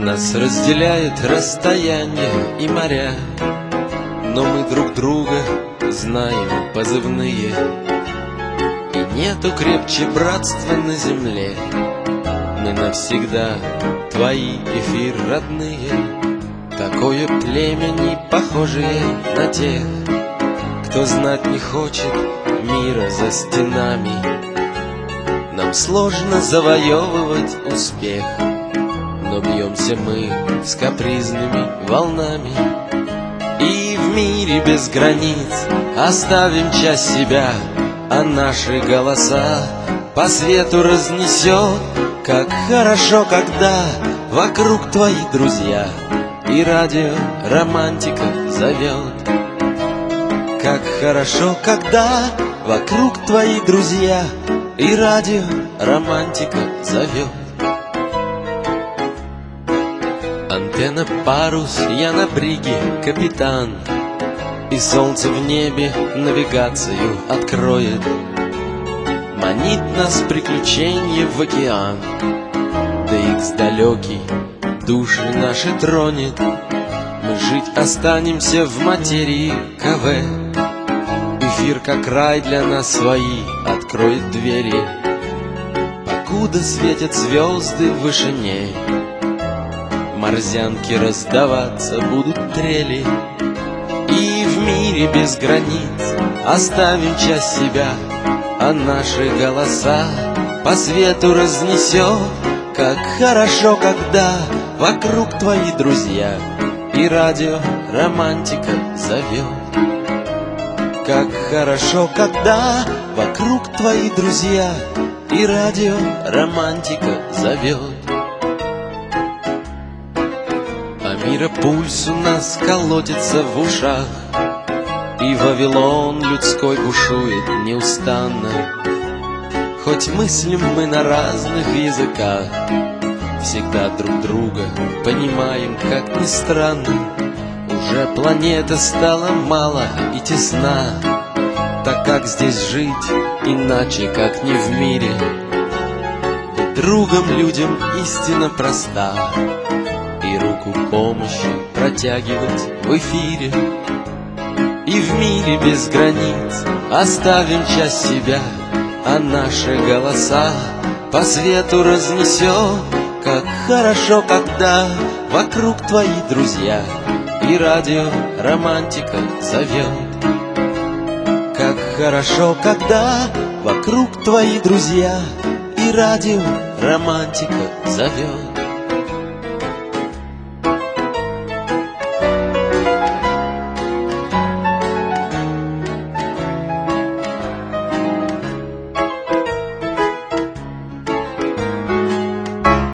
Нас разделяет расстояние и моря Но мы друг друга знаем позывные. И нету крепче братства на земле. Мы навсегда твои эфир родные. Такое племя не похожее на тех Кто знать не хочет мира за стенами. Нам сложно завоевывать успех Но бьемся мы с капризными волнами. И в мире без границ оставим часть себя А наши голоса по свету разнесет. Как хорошо, когда вокруг твои друзья И радио романтика зовет. Как хорошо, когда вокруг твои друзья И радио романтика зовет Антенна парус, я на бриге капитан. И солнце в небе навигацию откроет Манит нас приключение в океан. Да икс далекий души наши тронет Мы жить останемся в материи КВ. Эфир, как рай для нас свои, откроет двери Покуда светят звезды в вышине Морзянки раздаваться будут трели. И в мире без границ оставим часть себя. А наши голоса по свету разнесет. Как хорошо, когда вокруг твои друзья. И радио романтика зовет. Как хорошо, когда вокруг твои друзья. И радио романтика зовет мира пульс у нас колотится в ушах. И Вавилон людской бушует неустанно. Хоть мыслим мы на разных языках Всегда друг друга понимаем, как ни странно. Уже планета стала мало и тесна. Так как здесь жить иначе, как не в мире? Другом людям истина проста И руку помощи протягивать в эфире. И в мире без границ оставим часть себя А наши голоса по свету разнесет Как хорошо, когда вокруг твои друзья и радио романтика зовет. Как хорошо, когда вокруг твои друзья И радио романтика зовет